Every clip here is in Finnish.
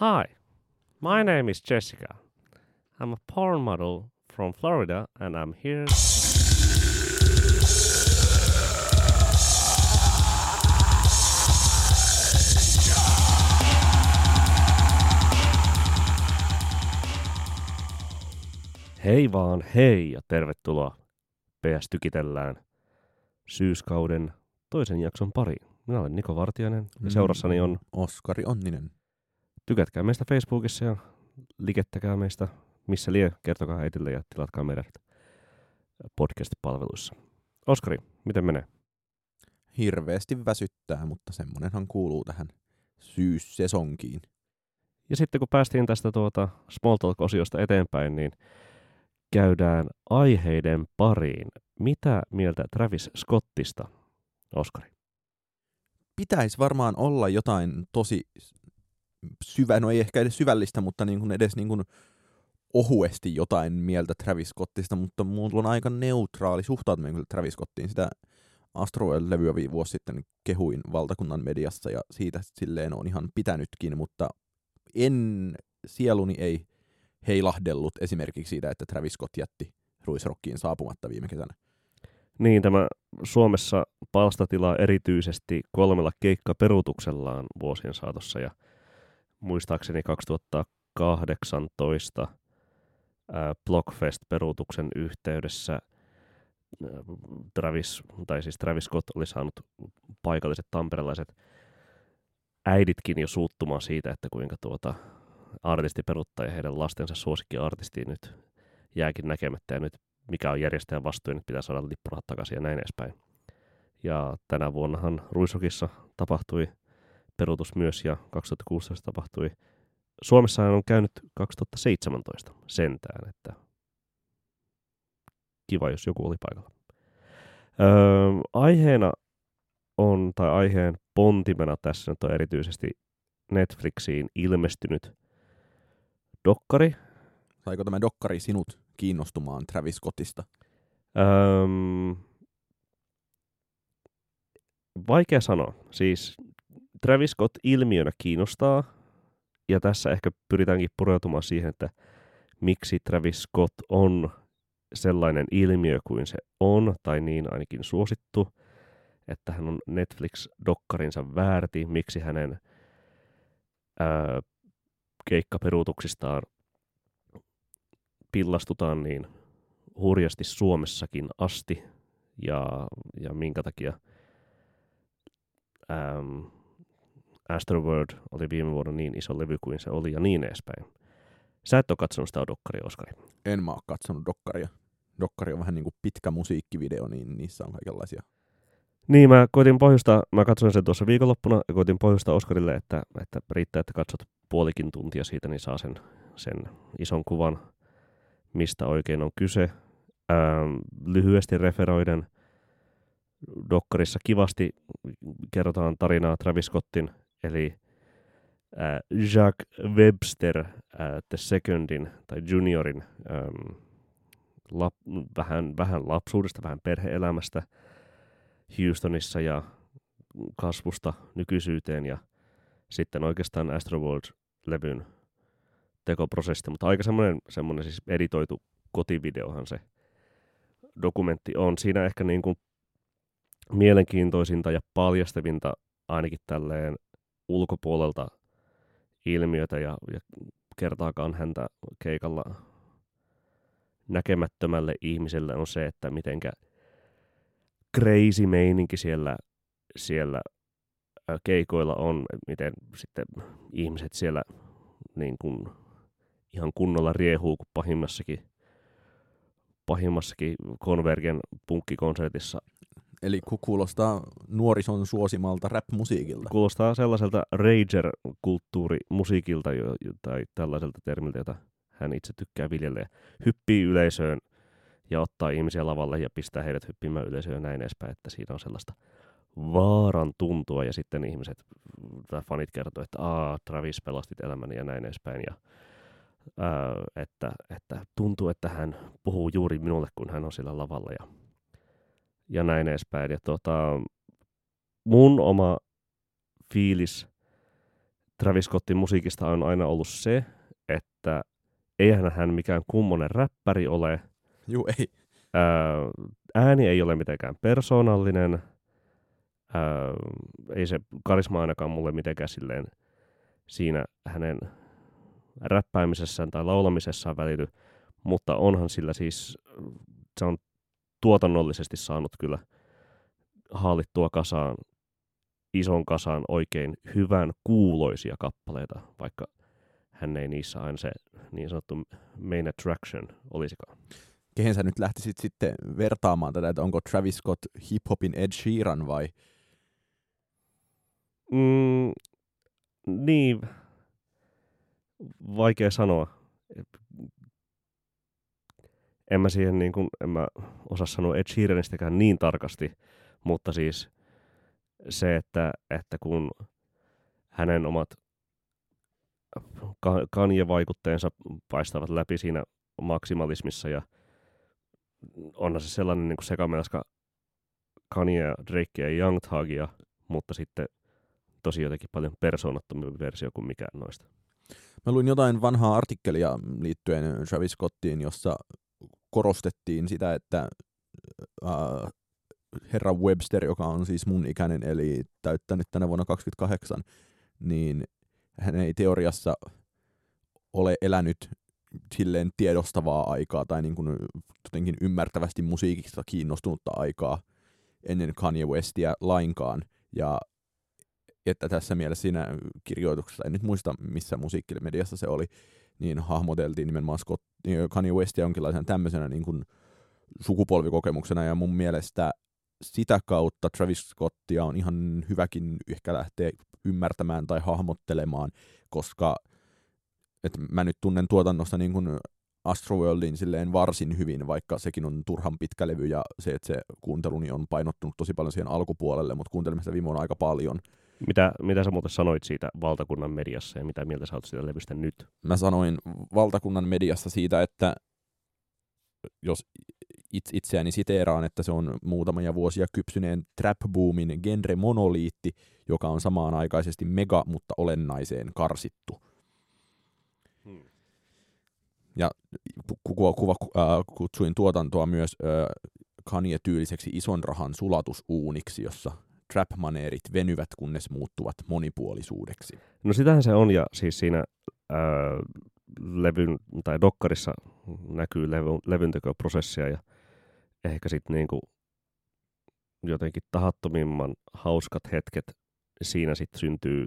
Hi, my name is Jessica. I'm a porn model from Florida and I'm here. Hei vaan hei ja tervetuloa PS Tykitellään syyskauden toisen jakson pariin. Minä olen Niko Vartiainen ja seurassani on Oskari Onninen. Tykätkää meistä Facebookissa ja likettäkää meistä missä lie, kertokaa äitille ja tilatkaa meidät podcast-palveluissa. Oskari, miten menee? Hirveästi väsyttää, mutta semmonenhan kuuluu tähän syyssesonkiin. Ja sitten kun päästiin tästä tuota Small Talk-osiosta eteenpäin, niin käydään aiheiden pariin. Mitä mieltä Travis Scottista, Oskari? Pitäisi varmaan olla jotain tosi syvä, no ei ehkä edes syvällistä, mutta niin kuin edes niin kuin ohuesti jotain mieltä Travis Scottista, mutta mulla on aika neutraali suhtautuminen kyllä Travis Scottiin. Sitä Astroworld-levyä vi- vuosi sitten kehuin valtakunnan mediassa ja siitä silleen on ihan pitänytkin, mutta en, sieluni ei heilahdellut esimerkiksi siitä, että Travis Scott jätti Ruisrockiin saapumatta viime kesänä. Niin, tämä Suomessa palstatilaa erityisesti kolmella keikkaperuutuksellaan vuosien saatossa ja muistaakseni 2018 ää, Blockfest-peruutuksen yhteydessä Travis, tai siis Travis Scott oli saanut paikalliset tamperelaiset äiditkin jo suuttumaan siitä, että kuinka tuota artisti peruttaa ja heidän lastensa suosikkiartisti nyt jääkin näkemättä ja nyt mikä on järjestäjän vastuu nyt pitää saada lippurahat takaisin ja näin edespäin. Ja tänä vuonnahan Ruisokissa tapahtui peruutus myös ja 2016 tapahtui. Suomessa on käynyt 2017 sentään, että kiva, jos joku oli paikalla. Öö, aiheena on, tai aiheen pontimena tässä nyt on erityisesti Netflixiin ilmestynyt dokkari, Saiko tämä dokkari sinut kiinnostumaan Travis Scottista? Öm, vaikea sanoa. Siis Travis Scott ilmiönä kiinnostaa, ja tässä ehkä pyritäänkin pureutumaan siihen, että miksi Travis Scott on sellainen ilmiö kuin se on, tai niin ainakin suosittu, että hän on Netflix-dokkarinsa väärti, miksi hänen ää, keikkaperuutuksistaan pillastutaan niin hurjasti Suomessakin asti ja, ja minkä takia ähm, Astroworld oli viime vuonna niin iso levy kuin se oli ja niin edespäin. Sä et ole katsonut sitä dokkaria, Oskari. En mä oo katsonut dokkaria. Dokkari on vähän niin kuin pitkä musiikkivideo, niin niissä on kaikenlaisia. Niin, mä koitin pohjustaa, mä katsoin sen tuossa viikonloppuna ja koitin pohjustaa Oskarille, että, että riittää, että katsot puolikin tuntia siitä, niin saa sen, sen ison kuvan, mistä oikein on kyse. Ähm, lyhyesti referoiden, Dokkarissa kivasti kerrotaan tarinaa Travis Scottin, eli äh, Jacques Webster äh, the Secondin tai Juniorin ähm, lap, vähän, vähän lapsuudesta, vähän perheelämästä Houstonissa ja kasvusta nykyisyyteen ja sitten oikeastaan Astroworld-levyn tekoprosessista, mutta aika semmoinen, semmoinen siis editoitu kotivideohan se dokumentti on. Siinä ehkä niin kuin mielenkiintoisinta ja paljastavinta ainakin tälleen ulkopuolelta ilmiötä ja, ja kertaakaan häntä keikalla näkemättömälle ihmiselle on se, että mitenkä crazy meininki siellä, siellä keikoilla on, miten sitten ihmiset siellä niin kuin ihan kunnolla riehuu, kun pahimmassakin, pahimmassakin Convergen punkkikonsertissa Eli ku- kuulostaa nuorison suosimalta rap-musiikilta. kuulostaa sellaiselta rager-kulttuurimusiikilta tai tällaiselta termiltä, jota hän itse tykkää viljellä. Hyppii yleisöön ja ottaa ihmisiä lavalle ja pistää heidät hyppimään yleisöön ja näin edespäin, että siinä on sellaista vaaran tuntua ja sitten ihmiset tai fanit kertoo, että Aa, Travis pelastit elämäni ja näin edespäin ja ää, että, että tuntuu, että hän puhuu juuri minulle, kun hän on sillä lavalla ja, ja näin edespäin. Ja tota, mun oma fiilis Travis Scottin musiikista on aina ollut se, että eihän hän mikään kummonen räppäri ole. Juu, ei. Ää, ääni ei ole mitenkään persoonallinen. Ää, ei se karisma ainakaan mulle mitenkään silleen siinä hänen räppäämisessään tai laulamisessaan välity, mutta onhan sillä siis, se on tuotannollisesti saanut kyllä haalittua kasaan, ison kasaan oikein hyvän kuuloisia kappaleita, vaikka hän ei niissä aina se niin sanottu main attraction olisikaan. Kehen sä nyt lähtisit sitten vertaamaan tätä, että onko Travis Scott hip-hopin Ed Sheeran vai? Mm, niin, vaikea sanoa. En mä siihen niin kuin, en mä osaa sanoa Ed Sheeranistäkään niin tarkasti, mutta siis se, että, että kun hänen omat Kanye-vaikutteensa paistavat läpi siinä maksimalismissa ja onhan se sellainen niin kuin sekamelska Kanye, Drake ja Young Thugia, mutta sitten tosi jotenkin paljon persoonattomia versio kuin mikään noista. Mä luin jotain vanhaa artikkelia liittyen Travis Scottiin, jossa korostettiin sitä, että äh, herra Webster, joka on siis mun ikäinen, eli täyttänyt tänä vuonna 28, niin hän ei teoriassa ole elänyt silleen tiedostavaa aikaa tai niin kuin jotenkin ymmärtävästi musiikista kiinnostunutta aikaa ennen Kanye Westia lainkaan. Ja että tässä mielessä siinä kirjoituksessa, en nyt muista missä musiikkimediassa se oli, niin hahmoteltiin nimenomaan Scott, Kanye Westia jonkinlaisena tämmöisenä niin kuin sukupolvikokemuksena, ja mun mielestä sitä kautta Travis Scottia on ihan hyväkin ehkä lähteä ymmärtämään tai hahmottelemaan, koska et mä nyt tunnen tuotannosta niin kuin Astroworldin silleen varsin hyvin, vaikka sekin on turhan pitkä levy ja se, että se kuunteluni on painottunut tosi paljon siihen alkupuolelle, mutta kuuntelemme sitä viime aika paljon. Mitä, mitä sä muuten sanoit siitä valtakunnan mediassa ja mitä mieltä sä oot siitä levystä nyt? Mä sanoin valtakunnan mediassa siitä, että jos it, itseäni siteeraan, että se on muutamia vuosia kypsyneen trap-boomin genre-monoliitti, joka on samaan aikaisesti mega, mutta olennaiseen karsittu. Hmm. Ja kuva, kuva, äh, kutsuin tuotantoa myös äh, Kanye-tyyliseksi ison rahan sulatusuuniksi, jossa trap-maneerit venyvät, kunnes muuttuvat monipuolisuudeksi. No sitähän se on, ja siis siinä ää, levyn, tai dokkarissa näkyy levy, levyntekoprosessia, ja ehkä sitten niinku jotenkin tahattomimman hauskat hetket siinä sitten syntyy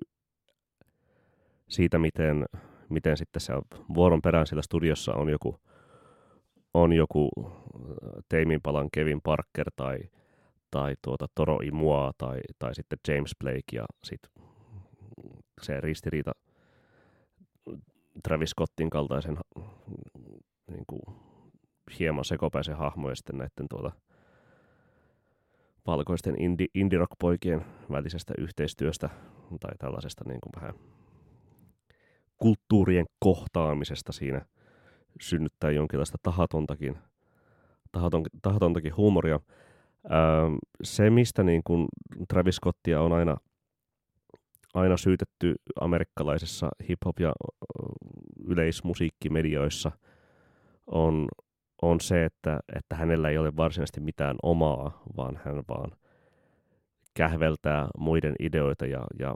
siitä, miten, miten sitten se vuoron perään siellä studiossa on joku, on joku Teiminpalan Kevin Parker tai tai tuota Toro Imua tai, tai sitten James Blake ja sitten se ristiriita Travis Scottin kaltaisen niin kuin, hieman sekopäisen hahmo ja sitten näiden tuota, valkoisten indie, indie rock-poikien välisestä yhteistyöstä tai tällaisesta niin kuin vähän kulttuurien kohtaamisesta siinä synnyttää jonkinlaista tahatontakin, tahaton, tahatontakin huumoria se, mistä niin kuin Travis Scottia on aina, aina syytetty amerikkalaisessa hip-hop- ja yleismusiikkimedioissa, on, on se, että, että hänellä ei ole varsinaisesti mitään omaa, vaan hän vaan kähveltää muiden ideoita ja, ja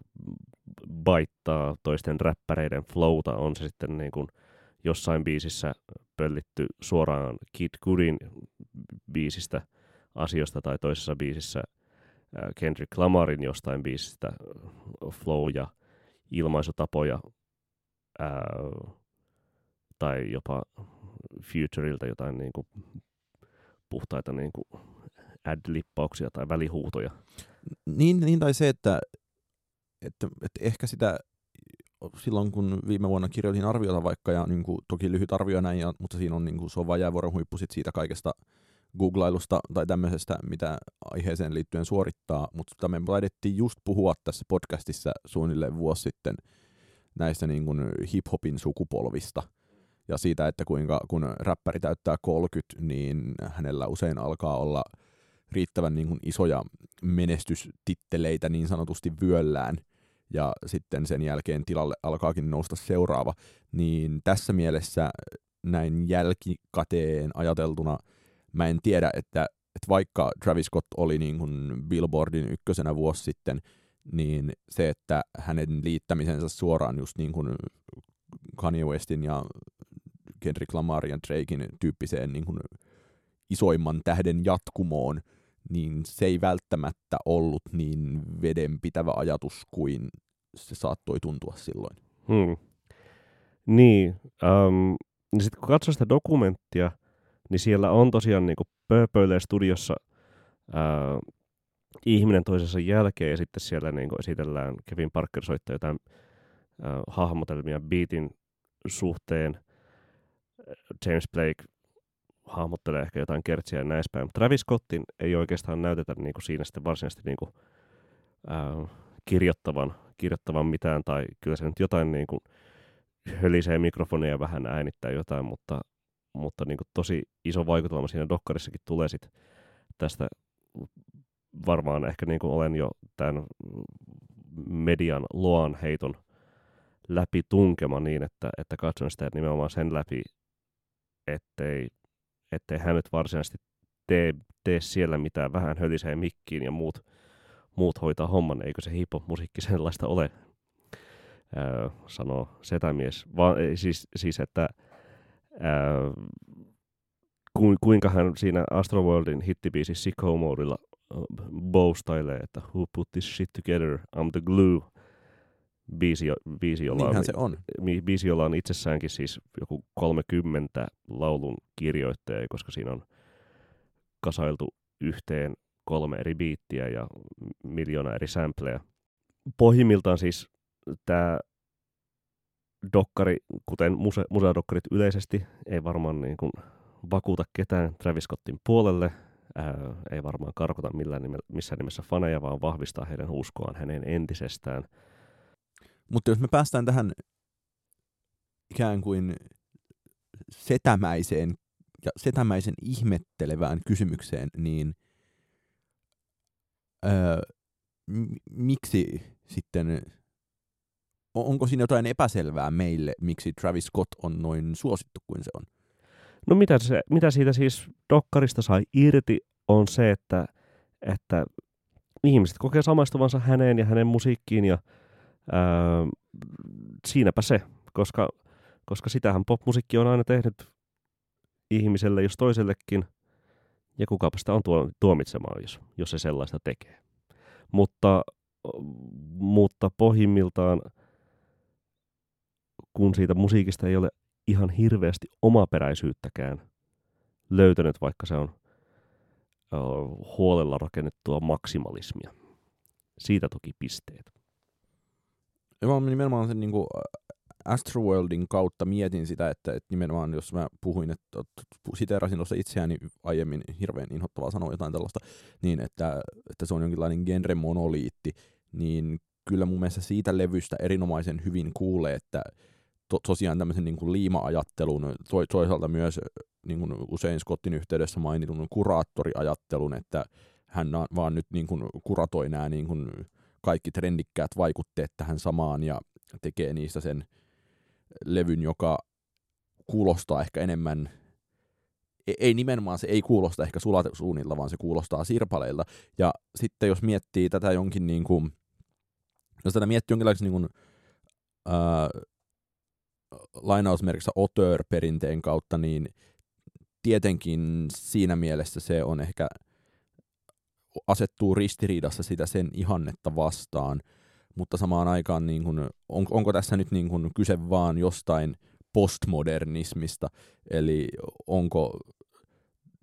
baittaa toisten räppäreiden flowta. On se sitten niin kuin jossain biisissä pöllitty suoraan Kid Goodin biisistä – asioista tai toisessa biisissä Kendrick Lamarin jostain biisistä flow ja ilmaisutapoja ää, tai jopa Futureilta jotain niin kuin puhtaita niin kuin ad-lippauksia tai välihuutoja. Niin, niin tai se, että, että, että ehkä sitä silloin, kun viime vuonna kirjoitin arviota vaikka, ja niin kuin, toki lyhyt arvio näin, ja, mutta siinä on, niin kuin, se on vajaavuoron huippu sit siitä kaikesta googlailusta tai tämmöisestä, mitä aiheeseen liittyen suorittaa, mutta me taidettiin just puhua tässä podcastissa suunnilleen vuosi sitten näistä niin kuin hip-hopin sukupolvista. Ja siitä, että kuinka kun räppäri täyttää 30, niin hänellä usein alkaa olla riittävän niin kuin isoja menestystitteleitä niin sanotusti vyöllään, ja sitten sen jälkeen tilalle alkaakin nousta seuraava, niin tässä mielessä näin jälkikäteen ajateltuna mä en tiedä, että, että vaikka Travis Scott oli niin kuin Billboardin ykkösenä vuosi sitten, niin se, että hänen liittämisensä suoraan just niin kuin Kanye Westin ja Kendrick Lamar ja Drakein tyyppiseen niin kuin isoimman tähden jatkumoon, niin se ei välttämättä ollut niin vedenpitävä ajatus kuin se saattoi tuntua silloin. Hmm. Niin, um, niin sitten kun katsoo sitä dokumenttia, niin siellä on tosiaan niin pööpöilee studiossa ää, ihminen toisensa jälkeen ja sitten siellä niin esitellään, Kevin Parker soittaa jotain ää, hahmotelmia beatin suhteen, James Blake hahmottelee ehkä jotain kertsiä ja näin päin. Travis Scottin ei oikeastaan näytetä niin kuin siinä sitten varsinaisesti niin kuin, ää, kirjoittavan, kirjoittavan mitään, tai kyllä se nyt jotain niin kuin, hölisee mikrofonia vähän äänittää jotain, mutta, mutta niin kuin tosi iso vaikutelma siinä dokkarissakin tulee sit tästä. Varmaan ehkä niin kuin olen jo tämän median loan heiton läpi tunkema niin, että, että katson sitä nimenomaan sen läpi, ettei, ettei hän nyt varsinaisesti tee, tee siellä mitään, vähän hölisee mikkiin ja muut, muut hoitaa homman, eikö se hip-hop-musiikki sellaista ole, öö, sanoo setämies. Va, siis, siis, että öö, ku, kuinka hän siinä Astroworldin hittibiisi Sicko Modilla boastailee, että who put this shit together, I'm the glue. Biisi, biisi, jolla on, se on. biisi, jolla on itsessäänkin siis joku 30 laulun kirjoittajia, koska siinä on kasailtu yhteen kolme eri biittiä ja miljoona eri sampleja. Pohjimmiltaan siis tämä dokkari, kuten muse, museodokkarit yleisesti, ei varmaan niin kuin vakuuta ketään Travis Scottin puolelle, ää, ei varmaan karkota millään nime, missään nimessä faneja, vaan vahvistaa heidän uskoaan hänen entisestään. Mutta jos me päästään tähän ikään kuin setämäiseen ja setämäisen ihmettelevään kysymykseen, niin öö, m- miksi sitten onko siinä jotain epäselvää meille, miksi Travis Scott on noin suosittu kuin se on? No mitä, se, mitä siitä siis dokkarista sai irti on se, että, että ihmiset kokee samaistuvansa häneen ja hänen musiikkiin ja ää, siinäpä se, koska, koska sitähän popmusiikki on aina tehnyt ihmiselle, jos toisellekin, ja kukapa sitä on tuomitsemaan, jos, jos se sellaista tekee. Mutta, mutta pohjimmiltaan kun siitä musiikista ei ole ihan hirveästi omaperäisyyttäkään löytänyt, vaikka se on huolella rakennettua maksimalismia. Siitä toki pisteet. Ja mä nimenomaan sen niin kuin Astroworldin kautta mietin sitä, että, että nimenomaan jos mä puhuin, että siteerasin tuossa itseäni aiemmin hirveän inhottavaa sanoa jotain tällaista, niin että, että se on jonkinlainen genre-monoliitti, niin kyllä mun mielestä siitä levystä erinomaisen hyvin kuulee, että to, tosiaan tämmöisen niin kuin liima-ajattelun, to, toisaalta myös niin kuin usein Scottin yhteydessä mainitun kuraattoriajattelun, että hän vaan nyt niin kuin kuratoi nämä niin kuin kaikki trendikkäät vaikutteet tähän samaan ja tekee niistä sen levyn, joka kuulostaa ehkä enemmän e, ei nimenomaan se ei kuulosta ehkä sulatesuunnilla, vaan se kuulostaa sirpaleilta. Ja sitten jos miettii tätä jonkin niin kuin, jos tätä miettii jonkinlaisen niin kuin, ää, lainausmerkissä auteur-perinteen kautta, niin tietenkin siinä mielessä se on ehkä asettuu ristiriidassa sitä sen ihannetta vastaan, mutta samaan aikaan niin kun, on, onko tässä nyt niin kun kyse vaan jostain postmodernismista, eli onko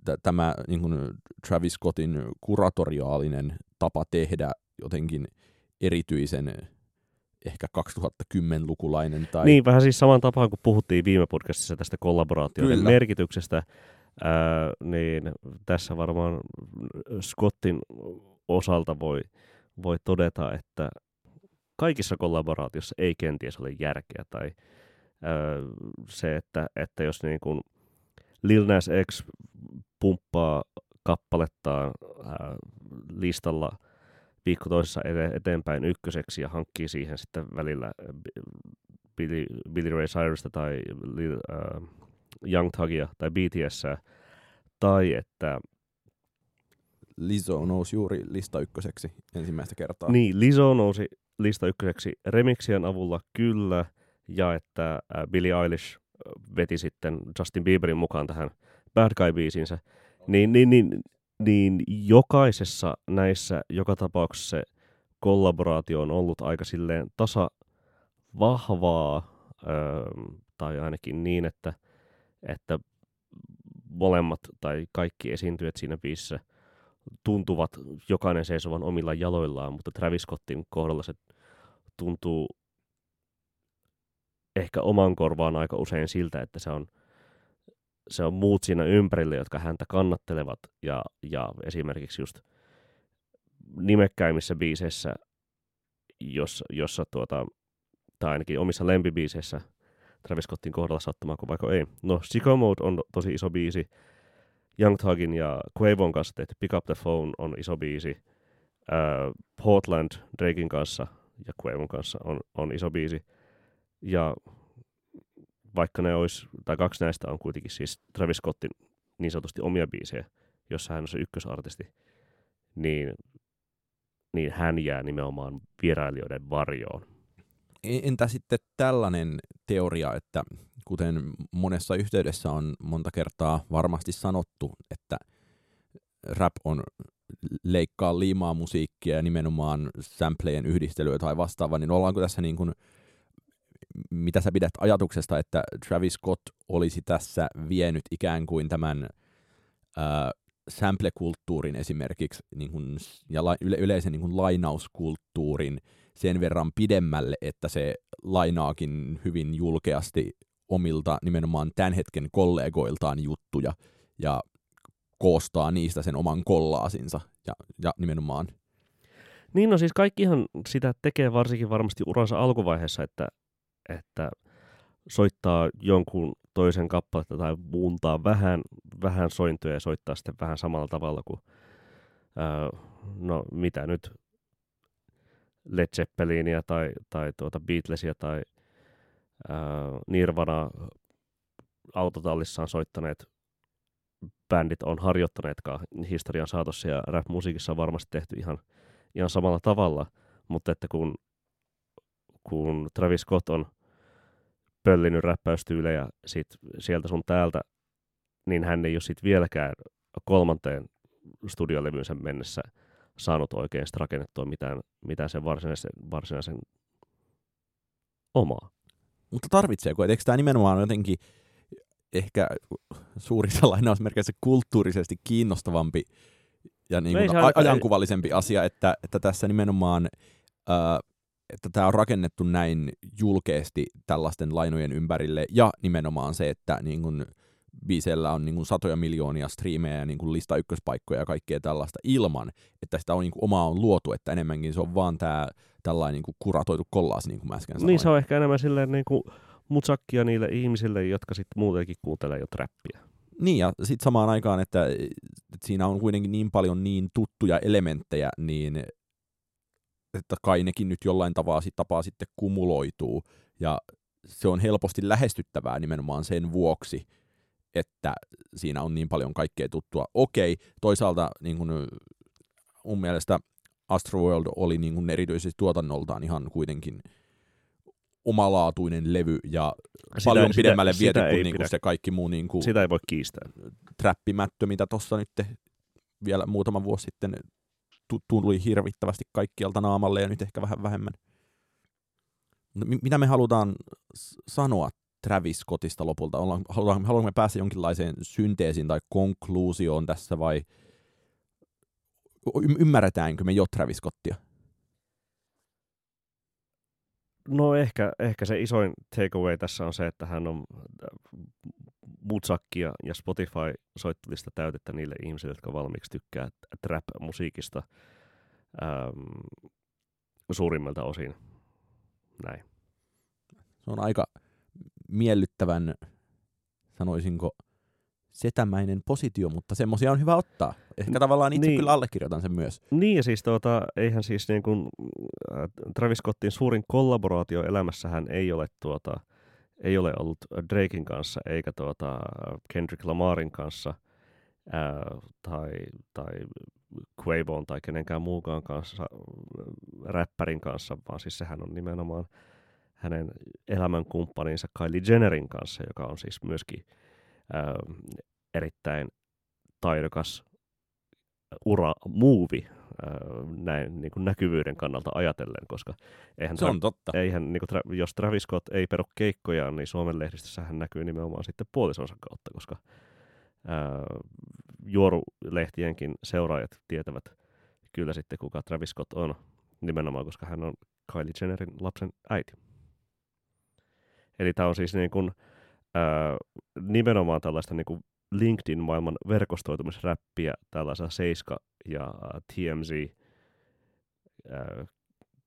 t- tämä niin kun Travis Scottin kuratoriaalinen tapa tehdä jotenkin erityisen ehkä 2010-lukulainen. Tai... Niin, vähän siis saman tapaan kuin puhuttiin viime podcastissa tästä kollaboraatioiden Kyllä. merkityksestä, ää, niin tässä varmaan Scottin osalta voi, voi todeta, että kaikissa kollaboraatiossa ei kenties ole järkeä, tai ää, se, että, että jos niin kuin Lil Nas X pumppaa kappalettaan ää, listalla viikko toisessa eteenpäin ykköseksi ja hankkii siihen sitten välillä äh, Billy, Billy Ray Cyrusta tai uh, Young Thugia tai BTS, tai että Lizzo nousi juuri lista ykköseksi ensimmäistä kertaa. Niin, Lizzo nousi lista ykköseksi remixien avulla kyllä, ja että äh, Billie Eilish veti sitten Justin Bieberin mukaan tähän Bad Guy-biisinsä. Niin, niin, niin, niin jokaisessa näissä, joka tapauksessa se kollaboraatio on ollut aika silleen tasa vahvaa, öö, tai ainakin niin, että, että molemmat tai kaikki esiintyjät siinä biisissä tuntuvat jokainen seisovan omilla jaloillaan, mutta Travis Scottin kohdalla se tuntuu ehkä oman korvaan aika usein siltä, että se on, se on muut siinä ympärillä, jotka häntä kannattelevat ja, ja esimerkiksi just nimekkäimmissä biiseissä, jossa, jossa tuota, tai ainakin omissa lempibiiseissä Travis Scottin kohdalla sattumaan kuin vaikka ei. No, Sicko Mode on tosi iso biisi. Young Thugin ja Quavon kanssa tehty Pick Up The Phone on iso biisi. Uh, Portland Drakein kanssa ja Quavon kanssa on, on iso biisi. Ja vaikka ne olisi, tai kaksi näistä on kuitenkin siis Travis Scottin niin sanotusti omia biisejä, jossa hän on se ykkösartisti, niin, niin hän jää nimenomaan vierailijoiden varjoon. Entä sitten tällainen teoria, että kuten monessa yhteydessä on monta kertaa varmasti sanottu, että rap on leikkaa liimaa musiikkia ja nimenomaan samplejen yhdistelyä tai vastaavaa, niin ollaanko tässä niin kuin, mitä sä pidät ajatuksesta, että Travis Scott olisi tässä vienyt ikään kuin tämän äh, sample-kulttuurin esimerkiksi niin kuin, ja la, yle, yleisen niin kuin lainauskulttuurin sen verran pidemmälle, että se lainaakin hyvin julkeasti omilta nimenomaan tämän hetken kollegoiltaan juttuja ja koostaa niistä sen oman kollaasinsa ja, ja nimenomaan. Niin no siis kaikkihan sitä tekee varsinkin varmasti uransa alkuvaiheessa, että, että soittaa jonkun toisen kappaletta tai muuntaa vähän, vähän sointuja ja soittaa sitten vähän samalla tavalla kuin, ää, no mitä nyt, Led Zeppelinia tai, tai tuota Beatlesia tai ää, Nirvana autotallissaan soittaneet bändit on harjoittaneetkaan historian saatossa ja rap-musiikissa on varmasti tehty ihan, ihan samalla tavalla, mutta että kun, kun Travis Scott on pöllinyt räppäystyylejä sit sieltä sun täältä, niin hän ei ole sit vieläkään kolmanteen studiolevynsä mennessä saanut oikein rakennettua mitään, mitään sen varsinaisen, varsinaisen omaa. Mutta tarvitseeko? Eikö tämä nimenomaan jotenkin ehkä suurissa lainausmerkeissä kulttuurisesti kiinnostavampi ja niin kuin a- ajankuvallisempi asia, että, että tässä nimenomaan, ää, että tämä on rakennettu näin julkeasti tällaisten lainojen ympärille ja nimenomaan se, että niin kuin, biisellä on niin kuin satoja miljoonia striimejä ja niin kuin lista ykköspaikkoja ja kaikkea tällaista ilman, että sitä on niin kuin omaa on luotu, että enemmänkin se on vaan tämä tällainen niin kuin kuratoitu kollaasi, niin kuin mä äsken sanoin. Niin se on ehkä enemmän silleen niin kuin mutsakkia niille ihmisille, jotka sitten muutenkin kuuntelee jo trappia. Niin, ja sitten samaan aikaan, että, että siinä on kuitenkin niin paljon niin tuttuja elementtejä, niin että kai nekin nyt jollain sit, tapaa sitten kumuloituu, ja se on helposti lähestyttävää nimenomaan sen vuoksi, että siinä on niin paljon kaikkea tuttua. Okei, toisaalta niin kun, mun mielestä Astroworld oli niin kun erityisesti tuotannoltaan ihan kuitenkin omalaatuinen levy ja sitä, paljon sitä, pidemmälle viety kuin, niin kuin se kaikki muu niin kuin sitä ei voi kiistää. trappimättö, mitä tuossa nyt vielä muutama vuosi sitten tuli hirvittävästi kaikkialta naamalle ja nyt ehkä vähän vähemmän. Mitä me halutaan sanoa Travis Scottista lopulta? Haluamme, haluamme päästä jonkinlaiseen synteesiin tai konkluusioon tässä vai ymmärretäänkö me jo Travis Scottia? No ehkä, ehkä se isoin takeaway tässä on se, että hän on Mutsakkia ja Spotify-soittolista täytettä niille ihmisille, jotka valmiiksi tykkää trap-musiikista ähm, suurimmalta osin. Näin. Se on aika miellyttävän, sanoisinko, setämäinen positio, mutta semmoisia on hyvä ottaa. Ehkä tavallaan itse Niin. kyllä allekirjoitan sen myös. Niin ja siis tuota, eihän siis niin kuin, äh, Travis Scottin suurin kollaboraatio elämässähän ei ole tuota, ei ole ollut Drakein kanssa eikä tuota Kendrick Lamarin kanssa ää, tai, tai Quavon tai kenenkään muukaan kanssa, räppärin kanssa, vaan siis sehän on nimenomaan hänen elämänkumppaninsa Kylie Jennerin kanssa, joka on siis myöskin ää, erittäin taidokas ura muuvi näin niin kuin näkyvyyden kannalta ajatellen, koska eihän, Se on totta. eihän niin kuin, tra- jos Travis Scott ei peru keikkojaan, niin Suomen lehdistössä hän näkyy nimenomaan sitten puolisonsa kautta, koska ää, juorulehtienkin seuraajat tietävät kyllä sitten, kuka Travis Scott on, nimenomaan koska hän on Kylie Jennerin lapsen äiti. Eli tämä on siis niin kuin, ää, nimenomaan tällaista niin kuin LinkedIn-maailman verkostoitumisräppiä tällaisella Seiska ja ää, TMZ ää,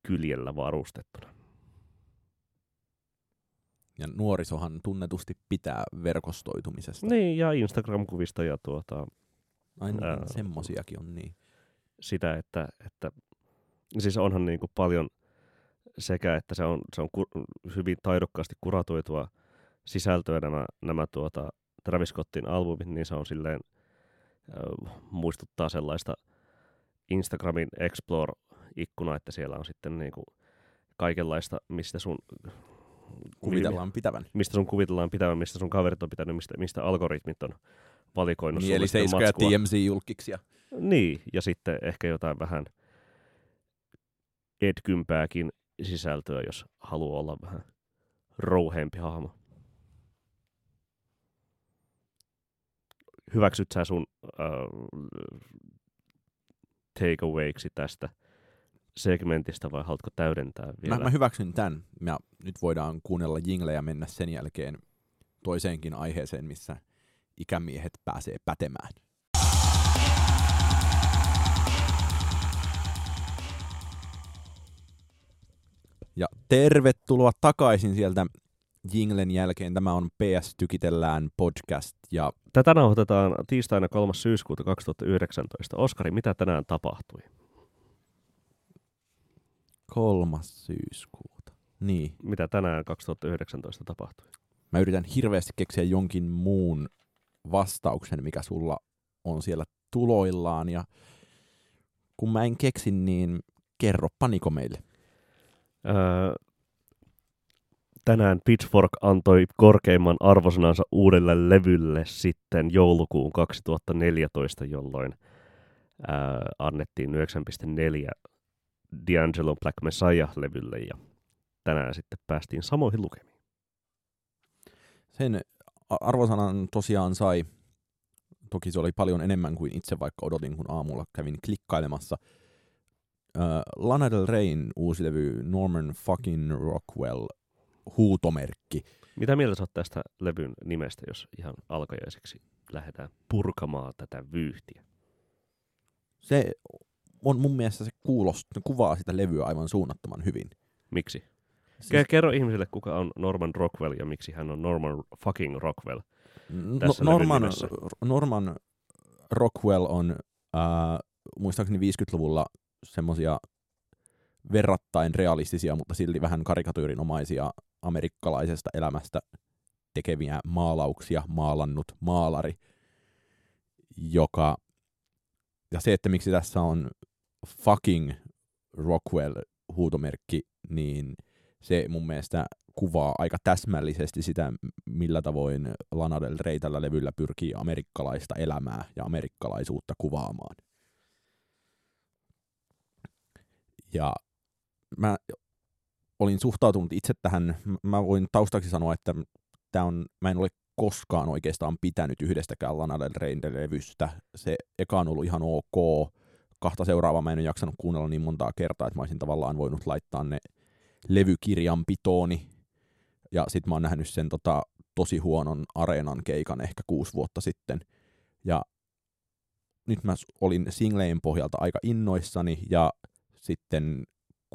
kyljellä varustettuna. Ja nuorisohan tunnetusti pitää verkostoitumisesta. Niin, ja Instagram-kuvista ja tuota, Ai niin, Ää, semmosiakin on niin. sitä, että, että siis onhan niin kuin paljon sekä, että se on, se on ku, hyvin taidokkaasti kuratoitua sisältöä nämä, nämä tuota, Travis Scottin albumit, niin se on silleen, äh, muistuttaa sellaista Instagramin Explore-ikkuna, että siellä on sitten niin kuin kaikenlaista, mistä sun Kuvitellaan pitävän. mistä sun kuvitellaan pitävän, mistä sun kaverit on pitänyt, mistä, mistä algoritmit on valikoinut Niin, sulle eli Seiska ja matskua. TMZ-julkiksia. Niin, ja sitten ehkä jotain vähän edkympääkin sisältöä, jos haluaa olla vähän rouheempi hahmo. Hyväksyt sä sun äh, takeawayksi tästä segmentistä vai haluatko täydentää vielä? Mä, mä hyväksyn tämän. Ja nyt voidaan kuunnella jinglejä mennä sen jälkeen toiseenkin aiheeseen, missä ikämiehet pääsee pätemään. Ja tervetuloa takaisin sieltä jinglen jälkeen. Tämä on PS Tykitellään podcast ja Tätä nauhoitetaan tiistaina 3. syyskuuta 2019. Oskari, mitä tänään tapahtui? kolmas syyskuuta. Niin. Mitä tänään 2019 tapahtui? Mä yritän hirveästi keksiä jonkin muun vastauksen, mikä sulla on siellä tuloillaan. Ja kun mä en keksi, niin kerro paniko meille. Öö, tänään Pitchfork antoi korkeimman arvosanansa uudelle levylle sitten joulukuun 2014, jolloin öö, annettiin 9.4 D'Angelo Black Messiah-levylle ja tänään sitten päästiin samoihin lukemiin. Sen arvosanan tosiaan sai, toki se oli paljon enemmän kuin itse vaikka odotin, kun aamulla kävin klikkailemassa. Äh, Lana Del Reyn uusi levy Norman fucking Rockwell huutomerkki. Mitä mieltä sä oot tästä levyn nimestä, jos ihan alkajaiseksi lähdetään purkamaan tätä vyyhtiä? Se on mun mielestä se kuulost, kuvaa sitä levyä aivan suunnattoman hyvin. Miksi? Siis, Ke- Kerro ihmisille, kuka on Norman Rockwell ja miksi hän on Norman fucking Rockwell. no, tässä Norman, levyn nimessä. Norman Rockwell on äh, muistaakseni 50-luvulla semmosia verrattain realistisia, mutta silti vähän karikatyyrinomaisia amerikkalaisesta elämästä tekeviä maalauksia maalannut maalari, joka, ja se, että miksi tässä on fucking Rockwell huutomerkki, niin se mun mielestä kuvaa aika täsmällisesti sitä, millä tavoin Lana Del Rey tällä levyllä pyrkii amerikkalaista elämää ja amerikkalaisuutta kuvaamaan. Ja mä olin suhtautunut itse tähän, mä voin taustaksi sanoa, että tää on, mä en ole koskaan oikeastaan pitänyt yhdestäkään Lana Del Reyn levystä. Se eka on ollut ihan ok. Kahta seuraavaa mä en ole jaksanut kuunnella niin montaa kertaa, että mä olisin tavallaan voinut laittaa ne levykirjanpitooni. Ja sit mä oon nähnyt sen tota, tosi huonon areenan keikan ehkä kuusi vuotta sitten. Ja nyt mä olin singleen pohjalta aika innoissani ja sitten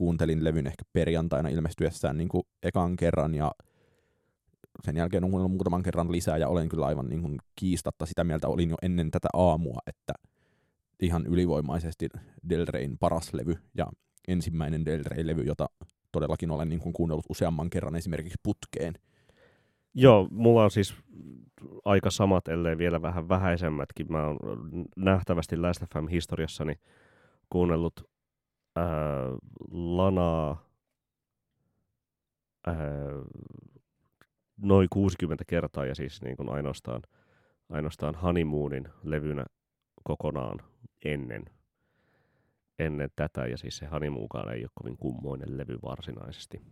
kuuntelin levyn ehkä perjantaina ilmestyessään niin kuin ekan kerran ja sen jälkeen on kuunnellut muutaman kerran lisää ja olen kyllä aivan niin kuin kiistatta sitä mieltä olin jo ennen tätä aamua, että ihan ylivoimaisesti Del Reyn paras levy ja ensimmäinen Del Rey-levy, jota todellakin olen niin kuin kuunnellut useamman kerran esimerkiksi putkeen. Joo, mulla on siis aika samat, ellei vielä vähän vähäisemmätkin. Mä oon nähtävästi Last FM historiassani kuunnellut ää, Lanaa ää, noin 60 kertaa ja siis niin kuin ainoastaan, ainoastaan Honeymoonin levynä kokonaan ennen, ennen tätä. Ja siis se Honeymoonkaan ei ole kovin kummoinen levy varsinaisesti.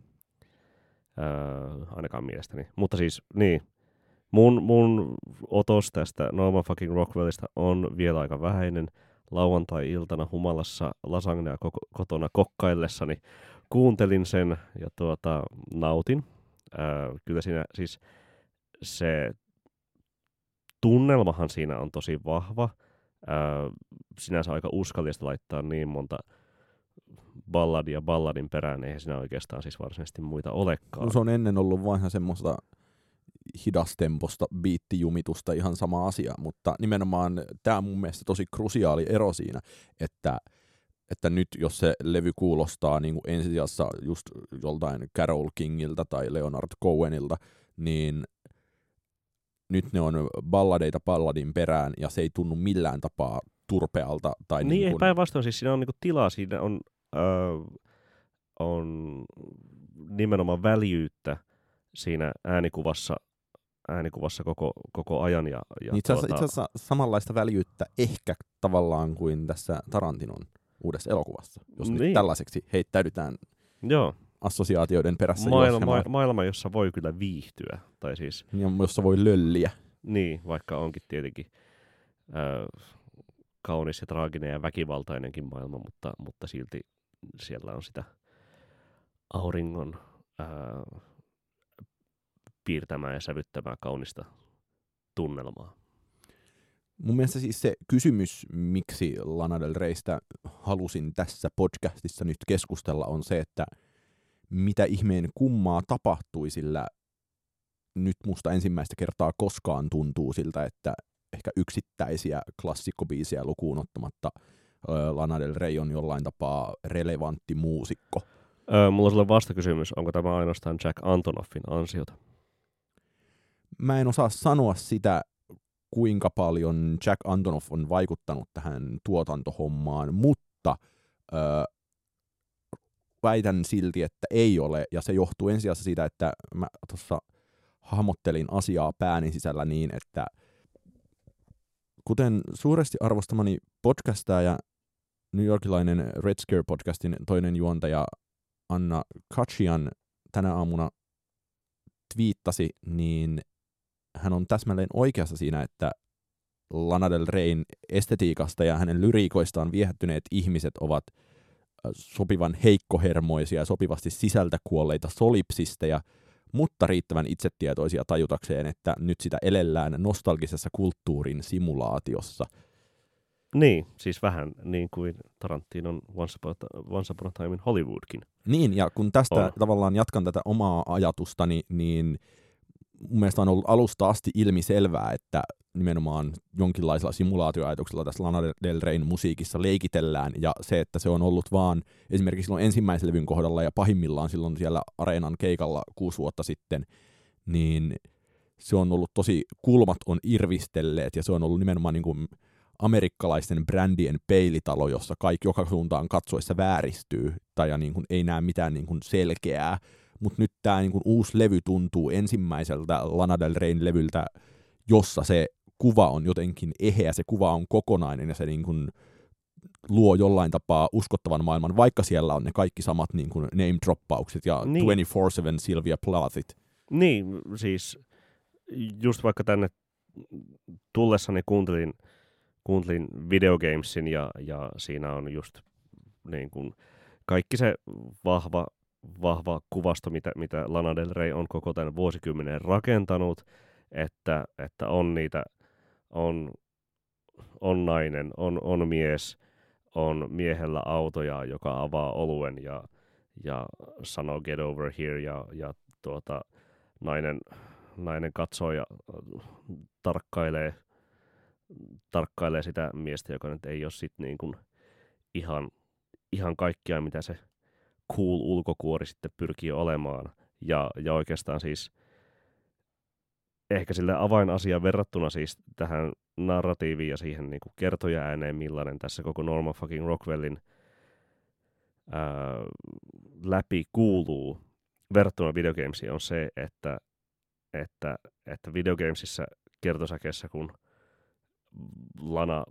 Öö, ainakaan mielestäni. Mutta siis, niin, mun, mun otos tästä Norman fucking Rockwellista on vielä aika vähäinen. Lauantai-iltana humalassa lasagnea kotona kokkaillessani kuuntelin sen ja tuota, nautin. Öö, kyllä siinä siis se tunnelmahan siinä on tosi vahva. Öö, sinänsä aika uskallista laittaa niin monta balladia balladin perään, eihän siinä oikeastaan siis varsinaisesti muita olekaan. No, se on ennen ollut vain semmoista hidastemposta biittijumitusta ihan sama asia, mutta nimenomaan tämä on mun mielestä tosi krusiaali ero siinä, että, että nyt jos se levy kuulostaa niin kuin ensisijassa just joltain Carol Kingiltä tai Leonard Cohenilta, niin nyt ne on balladeita balladin perään ja se ei tunnu millään tapaa turpealta. Tai niin, niin kun... päinvastoin, siis siinä on niin tilaa, siinä on on nimenomaan väljyyttä siinä äänikuvassa, äänikuvassa koko, koko ajan. Ja, ja itse, asiassa, tuota... itse asiassa samanlaista väljyyttä ehkä tavallaan kuin tässä Tarantinon uudessa elokuvassa, jos niin. nyt tällaiseksi heittäydytään Joo. assosiaatioiden perässä Maailma, ma- maailma, jossa voi kyllä viihtyä. Tai siis, ja jossa voi lölliä. Niin, vaikka onkin tietenkin äh, kaunis ja traaginen ja väkivaltainenkin maailma, mutta, mutta silti siellä on sitä auringon ää, piirtämää ja sävyttämää kaunista tunnelmaa. Mun mielestä siis se kysymys, miksi Lana Del Reystä halusin tässä podcastissa nyt keskustella, on se, että mitä ihmeen kummaa tapahtui, sillä nyt musta ensimmäistä kertaa koskaan tuntuu siltä, että ehkä yksittäisiä klassikkobiisiä lukuun ottamatta – Lana Del Rey on jollain tapaa relevantti muusikko. Öö, mulla on sulle vastakysymys. Onko tämä ainoastaan Jack Antonoffin ansiota? Mä en osaa sanoa sitä, kuinka paljon Jack Antonoff on vaikuttanut tähän tuotantohommaan, mutta öö, väitän silti, että ei ole, ja se johtuu ensisijaisesti siitä, että mä tuossa hahmottelin asiaa pääni sisällä niin, että kuten suuresti arvostamani podcastaja New Yorkilainen Red Scare-podcastin toinen juontaja Anna Kachian tänä aamuna twiittasi, niin hän on täsmälleen oikeassa siinä, että Lana Del Reyn estetiikasta ja hänen lyriikoistaan viehättyneet ihmiset ovat äh, sopivan heikkohermoisia ja sopivasti sisältä kuolleita solipsisteja, mutta riittävän itsetietoisia tajutakseen, että nyt sitä elellään nostalgisessa kulttuurin simulaatiossa – niin, siis vähän niin kuin Tarantinon Once Upon a, Once Upon a Time in Hollywoodkin. Niin, ja kun tästä on. tavallaan jatkan tätä omaa ajatustani, niin mun mielestä on ollut alusta asti ilmi selvää, että nimenomaan jonkinlaisella simulaatioajatuksella tässä Lana Del Reyn musiikissa leikitellään, ja se, että se on ollut vaan esimerkiksi silloin ensimmäisen levyn kohdalla ja pahimmillaan silloin siellä Areenan keikalla kuusi vuotta sitten, niin se on ollut tosi, kulmat on irvistelleet, ja se on ollut nimenomaan niin kuin amerikkalaisten brändien peilitalo, jossa kaikki joka suuntaan katsoessa vääristyy tai ja niin kuin ei näe mitään niin kuin selkeää. Mutta nyt tämä niin uusi levy tuntuu ensimmäiseltä Lana Del Reyn levyltä, jossa se kuva on jotenkin eheä, se kuva on kokonainen ja se niin kuin luo jollain tapaa uskottavan maailman, vaikka siellä on ne kaikki samat niin kuin name-droppaukset ja niin. 24-7 Sylvia Plathit. Niin, siis just vaikka tänne tullessani kuuntelin kuuntelin Videogamesin ja, ja siinä on just niin kuin kaikki se vahva, vahva kuvasto, mitä, mitä Lana Del Rey on koko tämän vuosikymmenen rakentanut, että, että on niitä, on, on nainen, on, on mies, on miehellä autoja, joka avaa oluen ja, ja sanoo get over here ja, ja tuota, nainen, nainen katsoo ja tarkkailee tarkkailee sitä miestä, joka nyt ei ole sit niin kuin ihan, ihan kaikkia, mitä se cool ulkokuori sitten pyrkii olemaan. Ja, ja oikeastaan siis ehkä sille avainasia verrattuna siis tähän narratiiviin ja siihen niin kuin kertoja ääneen, millainen tässä koko Norman fucking Rockwellin ää, läpi kuuluu verrattuna videogamesiin on se, että, että, että videogamesissa kertosäkeessä, kun Lana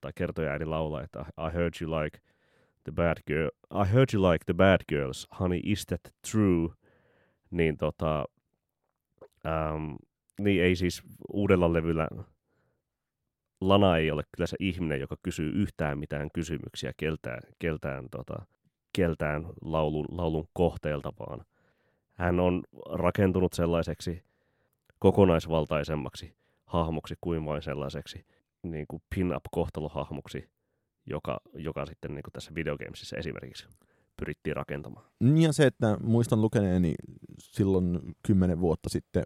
tai kertoja ääni laulaa, että I heard you like the bad girl, I heard you like the bad girls, honey, is that true? Niin tota, ähm, niin ei siis uudella levyllä Lana ei ole kyllä se ihminen, joka kysyy yhtään mitään kysymyksiä keltään, keltään, tota, keltään laulun, laulun kohteelta, vaan hän on rakentunut sellaiseksi kokonaisvaltaisemmaksi hahmoksi kuin vain sellaiseksi niin kuin pin-up-kohtalohahmoksi, joka, joka sitten niin tässä videogamesissa esimerkiksi pyrittiin rakentamaan. Niin ja se, että muistan lukeneeni silloin kymmenen vuotta sitten,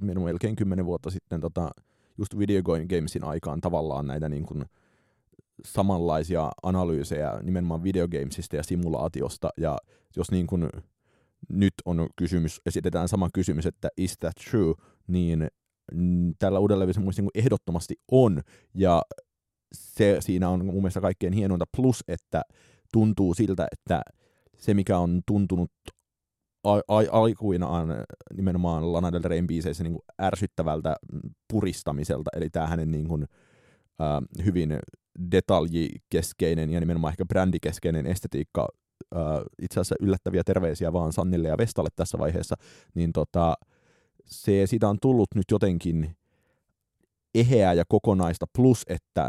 melkein kymmenen vuotta sitten, tota, just Video Gamesin aikaan tavallaan näitä niin kuin samanlaisia analyysejä nimenomaan videogamesista ja simulaatiosta, ja jos niin kuin nyt on kysymys, esitetään sama kysymys, että is that true, niin tällä uudella levyllä se niin ehdottomasti on, ja se siinä on mun mielestä kaikkein hienointa, plus että tuntuu siltä, että se mikä on tuntunut aikuinaan nimenomaan Lana Del Reyn biiseissä niin ärsyttävältä puristamiselta, eli tämä hänen niin kuin, äh, hyvin detaljikeskeinen ja nimenomaan ehkä brändikeskeinen estetiikka, äh, itse asiassa yllättäviä terveisiä vaan Sannille ja Vestalle tässä vaiheessa, niin tota, se, siitä on tullut nyt jotenkin eheää ja kokonaista, plus että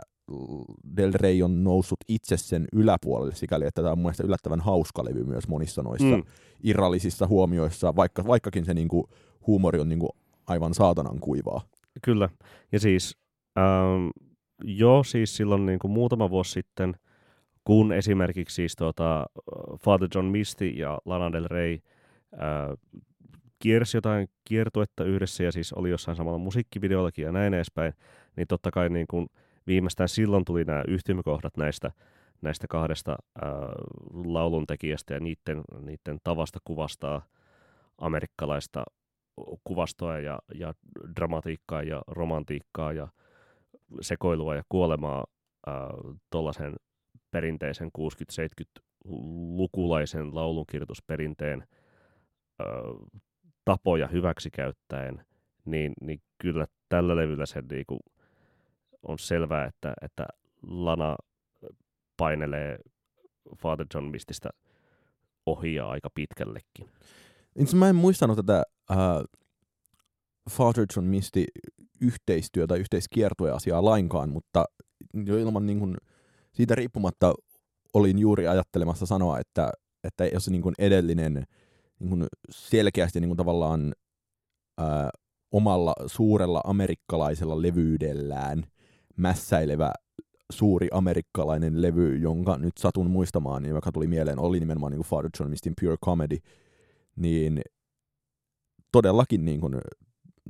Del Rey on noussut itse sen yläpuolelle sikäli, että tämä on mun yllättävän hauska levy myös monissa noissa mm. irrallisissa huomioissa, vaikka, vaikkakin se niinku, huumori on niinku aivan saatanan kuivaa. Kyllä, ja siis ähm, jo siis silloin niinku muutama vuosi sitten, kun esimerkiksi siis tuota, Father John Misty ja Lana Del Rey äh, kiersi jotain kiertuetta yhdessä ja siis oli jossain samalla musiikkivideollakin ja näin edespäin, niin totta kai niin kuin, viimeistään silloin tuli nämä yhtymäkohdat näistä, näistä kahdesta ää, lauluntekijästä ja niiden, niiden tavasta kuvastaa amerikkalaista kuvastoa ja, ja dramatiikkaa ja romantiikkaa ja sekoilua ja kuolemaa tuollaisen perinteisen 60-70-lukulaisen laulunkirjoitusperinteen ää, tapoja hyväksikäyttäen, niin, niin kyllä tällä levyllä se niinku, on selvää, että, että Lana painelee Father John Mististä ohjaa aika pitkällekin. Itse mä en muistanut tätä uh, Father John Misty yhteistyötä, yhteiskiertoja-asiaa lainkaan, mutta jo ilman niin kuin, siitä riippumatta olin juuri ajattelemassa sanoa, että, että jos niin edellinen niin kuin selkeästi niin kuin tavallaan ää, omalla suurella amerikkalaisella levyydellään mässäilevä suuri amerikkalainen levy, jonka nyt satun muistamaan, niin joka tuli mieleen, oli nimenomaan niin kuin Father John Mistin Pure Comedy, niin todellakin niin kuin,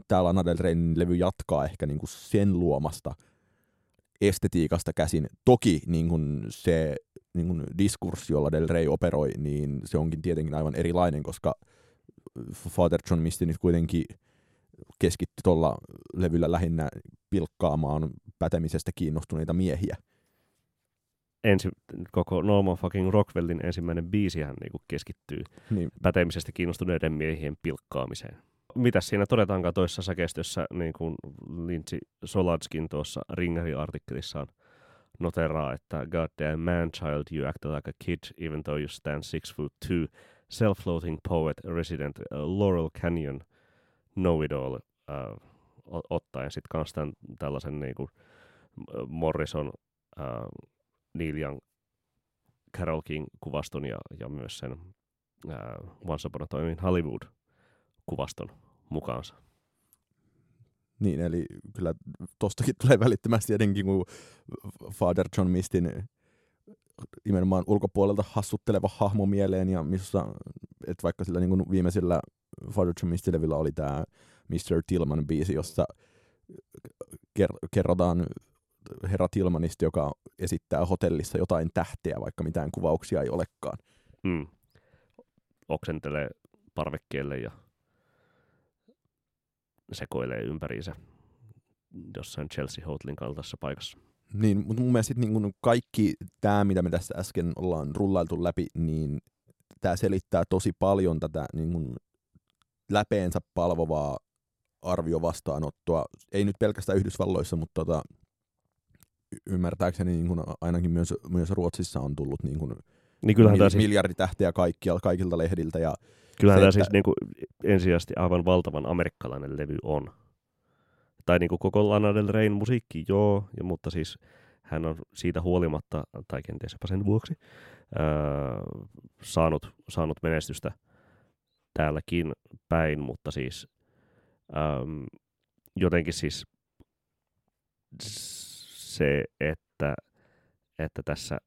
tämä Lana Del Reyn levy jatkaa ehkä niin kuin sen luomasta estetiikasta käsin. Toki niin kuin se niin kuin diskurssi, jolla Del Rey operoi, niin se onkin tietenkin aivan erilainen, koska Father John Misty nyt kuitenkin keskittyi tuolla levyllä lähinnä pilkkaamaan pätemisestä kiinnostuneita miehiä. Ensi, koko Norman fucking Rockwellin ensimmäinen biisihän niin keskittyy niin. pätemisestä kiinnostuneiden miehien pilkkaamiseen. Mitäs siinä todetaankaan toisessa säkeistössä, niin kuin Lindsay Soladskin tuossa Ringeri-artikkelissaan noteraa, että goddamn man child, you act like a kid even though you stand six foot two, self-floating poet, resident uh, Laurel Canyon, know-it-all, uh, ottaen sitten kans tämän, tällaisen niin kuin Morrison, uh, Neil Young, Carol King kuvaston ja, ja myös sen uh, Once Upon a Time in Hollywood kuvaston mukaansa. Niin, eli kyllä tostakin tulee välittömästi jotenkin, kun Father John Mistin nimenomaan ulkopuolelta hassutteleva hahmo mieleen, ja missä, että vaikka sillä niin kuin viimeisellä Father John Mistin oli tämä Mr. Tillman biisi, jossa ker- kerrotaan herra Tilmanista, joka esittää hotellissa jotain tähteä, vaikka mitään kuvauksia ei olekaan. Mm. Oksentelee parvekkeelle ja sekoilee ympäriinsä jossain Chelsea Hotelin kaltaisessa paikassa. Niin, mutta mun mielestä niin kun kaikki tämä, mitä me tässä äsken ollaan rullailtu läpi, niin tämä selittää tosi paljon tätä niin kun läpeensä palvovaa arviovastaanottoa. Ei nyt pelkästään Yhdysvalloissa, mutta tota, ymmärtääkseni niin kun ainakin myös, myös Ruotsissa on tullut niin kun Niin kyllähän mil, siis, miljarditähteä kaikkialta, kaikilta lehdiltä. Ja kyllähän se, tämä että- siis niin kuin ensisijaisesti aivan valtavan amerikkalainen levy on. Tai niin kuin koko Lana Del Reyn musiikki, joo, ja, mutta siis hän on siitä huolimatta, tai kenties jopa sen vuoksi, ää, saanut, saanut menestystä täälläkin päin, mutta siis äm, jotenkin siis se, että, että tässä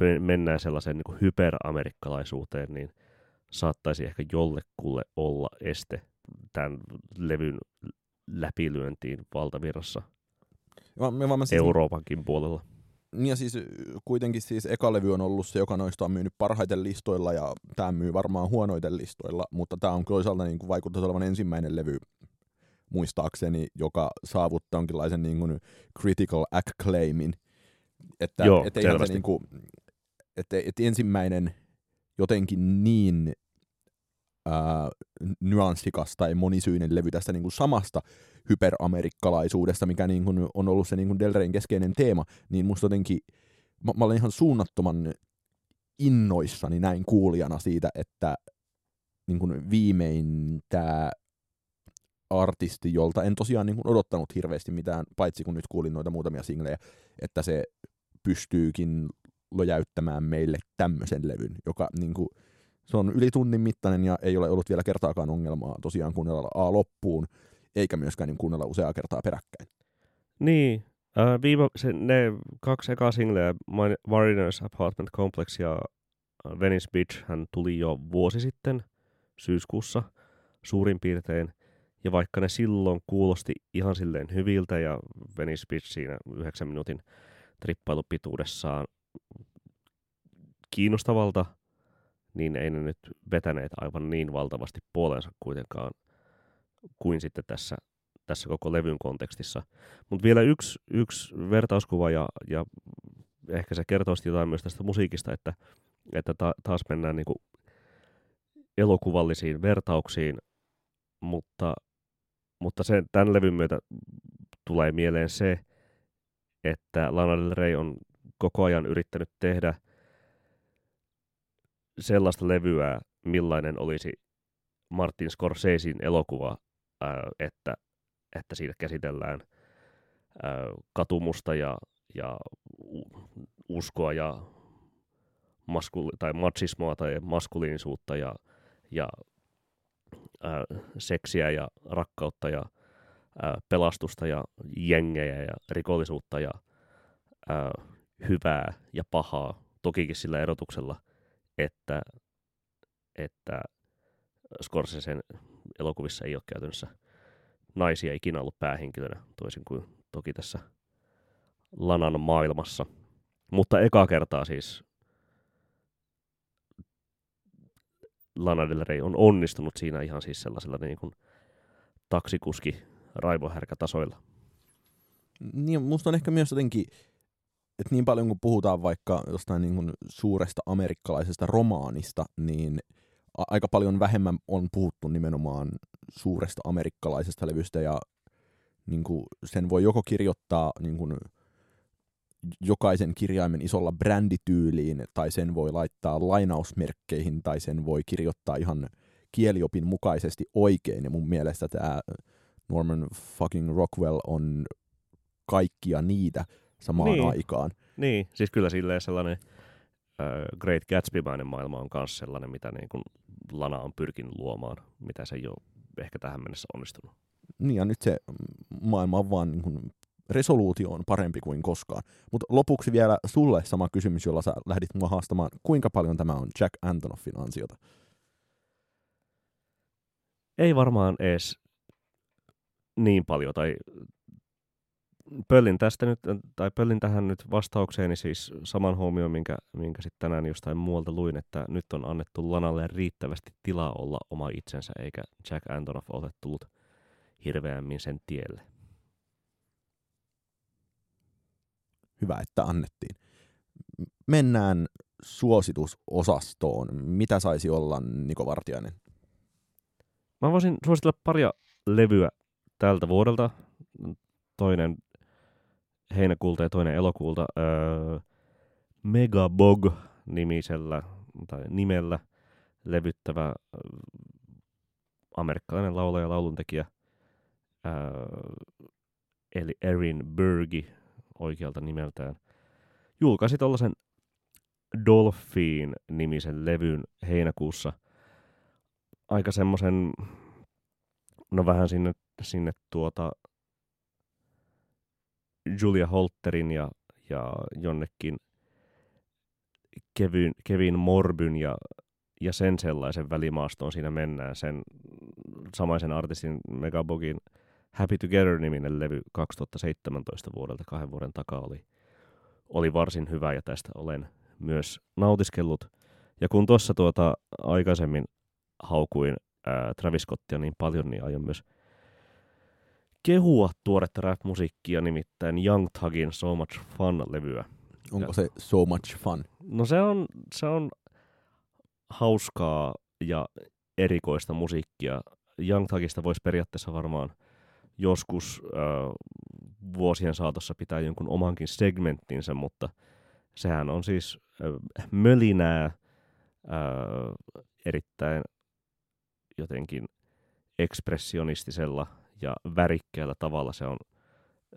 me- mennään sellaiseen niin hyperamerikkalaisuuteen, niin saattaisi ehkä jollekulle olla este tämän levyn läpilyöntiin valtavirrassa mä, mä, mä siis, Euroopankin puolella. Niin ja siis kuitenkin siis eka levy on ollut se, joka noista on myynyt parhaiten listoilla ja tämä myy varmaan huonoiten listoilla, mutta tämä on toisaalta niin kuin vaikuttaisi olevan ensimmäinen levy muistaakseni, joka saavuttaa jonkinlaisen niin kuin critical acclaimin. Että Joo, et eihän se niin kuin, että, että ensimmäinen jotenkin niin ää, nyanssikas tai monisyinen levy tästä niin kuin samasta hyperamerikkalaisuudesta, mikä niin kuin on ollut se niin kuin Del Reyn keskeinen teema, niin musta jotenkin, mä, mä olen ihan suunnattoman innoissani näin kuulijana siitä, että niin kuin viimein tämä artisti, jolta en tosiaan niin kuin odottanut hirveästi mitään, paitsi kun nyt kuulin noita muutamia singlejä, että se pystyykin lojäyttämään meille tämmöisen levyn, joka niin kuin, se on yli tunnin mittainen ja ei ole ollut vielä kertaakaan ongelmaa tosiaan kuunnella A loppuun, eikä myöskään niin kuunnella useaa kertaa peräkkäin. Niin, äh, viime, se, ne kaksi ekaa singleä, Min- Mariners Apartment Complex ja äh, Venice Beach, hän tuli jo vuosi sitten syyskuussa suurin piirtein. Ja vaikka ne silloin kuulosti ihan silleen hyviltä ja Venice Beach siinä yhdeksän minuutin trippailupituudessaan kiinnostavalta, niin ei ne nyt vetäneet aivan niin valtavasti puolensa kuitenkaan kuin sitten tässä, tässä koko levyn kontekstissa. Mutta vielä yksi, yksi vertauskuva ja, ja ehkä se kertoo jotain myös tästä musiikista, että, että ta, taas mennään niinku elokuvallisiin vertauksiin, mutta, mutta sen, tämän levyn myötä tulee mieleen se, että Lana Del Rey on koko ajan yrittänyt tehdä sellaista levyä, millainen olisi Martin Scorsesin elokuva, että, että siitä käsitellään ää, katumusta ja, ja uskoa ja maskuli- tai machismoa tai maskuliinisuutta ja, ja seksiä ja rakkautta ja ää, pelastusta ja jengejä ja rikollisuutta ja ää, hyvää ja pahaa. Tokikin sillä erotuksella, että, että Scorsesen elokuvissa ei ole käytännössä naisia ikinä ollut päähenkilönä, toisin kuin toki tässä Lanan maailmassa. Mutta eka kertaa siis Lana Del Rey on onnistunut siinä ihan siis sellaisella niin kuin taksikuski raivohärkätasoilla. Niin, musta on ehkä myös jotenkin, että niin paljon kun puhutaan vaikka jostain niin kuin suuresta amerikkalaisesta romaanista, niin aika paljon vähemmän on puhuttu nimenomaan suuresta amerikkalaisesta levystä ja niin kuin sen voi joko kirjoittaa niin kuin jokaisen kirjaimen isolla brändityyliin, tai sen voi laittaa lainausmerkkeihin, tai sen voi kirjoittaa ihan kieliopin mukaisesti oikein. Ja mun mielestä tämä Norman fucking Rockwell on kaikkia niitä samaan Niin. aikaan. Niin, siis kyllä silleen sellainen äh, Great Gatsby-mäinen maailma on myös sellainen, mitä niin kuin Lana on pyrkinyt luomaan, mitä se ei ole ehkä tähän mennessä onnistunut. Niin ja nyt se maailma on vaan niin kuin, resoluutio on parempi kuin koskaan. Mutta lopuksi vielä sulle sama kysymys, jolla sä lähdit mua haastamaan. Kuinka paljon tämä on Jack Antonoffin ansiota? Ei varmaan edes niin paljon, tai pöllin tästä nyt, tai pöllin tähän nyt vastaukseeni siis saman huomioon, minkä, minkä sitten tänään jostain muualta luin, että nyt on annettu Lanalle riittävästi tilaa olla oma itsensä, eikä Jack Antonoff ole tullut hirveämmin sen tielle. Hyvä, että annettiin. Mennään suositusosastoon. Mitä saisi olla Niko Vartiainen? Mä voisin suositella paria levyä tältä vuodelta. Toinen heinäkuulta ja toinen elokuulta. Öö, Megabog-nimisellä tai nimellä levyttävä öö, amerikkalainen laulaja ja lauluntekijä öö, eli Erin Bergi oikealta nimeltään julkaisi tuollaisen Dolphin-nimisen levyn heinäkuussa. Aika semmoisen, no vähän sinne, sinne tuota Julia Holterin ja, ja jonnekin Kevin, Kevin Morbyn ja, ja sen sellaisen välimaastoon siinä mennään. Sen samaisen artistin Megabogin Happy Together-niminen levy 2017 vuodelta kahden vuoden takaa oli, oli varsin hyvä ja tästä olen myös nautiskellut. Ja kun tuossa tuota aikaisemmin haukuin ää, Travis Scottia niin paljon, niin aion myös kehua tuoretta rap-musiikkia, nimittäin Young Thugin So Much Fun-levyä. Onko se So Much Fun? No se on, se on hauskaa ja erikoista musiikkia. Young Thugista voisi periaatteessa varmaan joskus äh, vuosien saatossa pitää jonkun omankin segmenttinsä, mutta sehän on siis äh, mölinää äh, erittäin jotenkin ekspressionistisella ja värikkäällä tavalla. Se on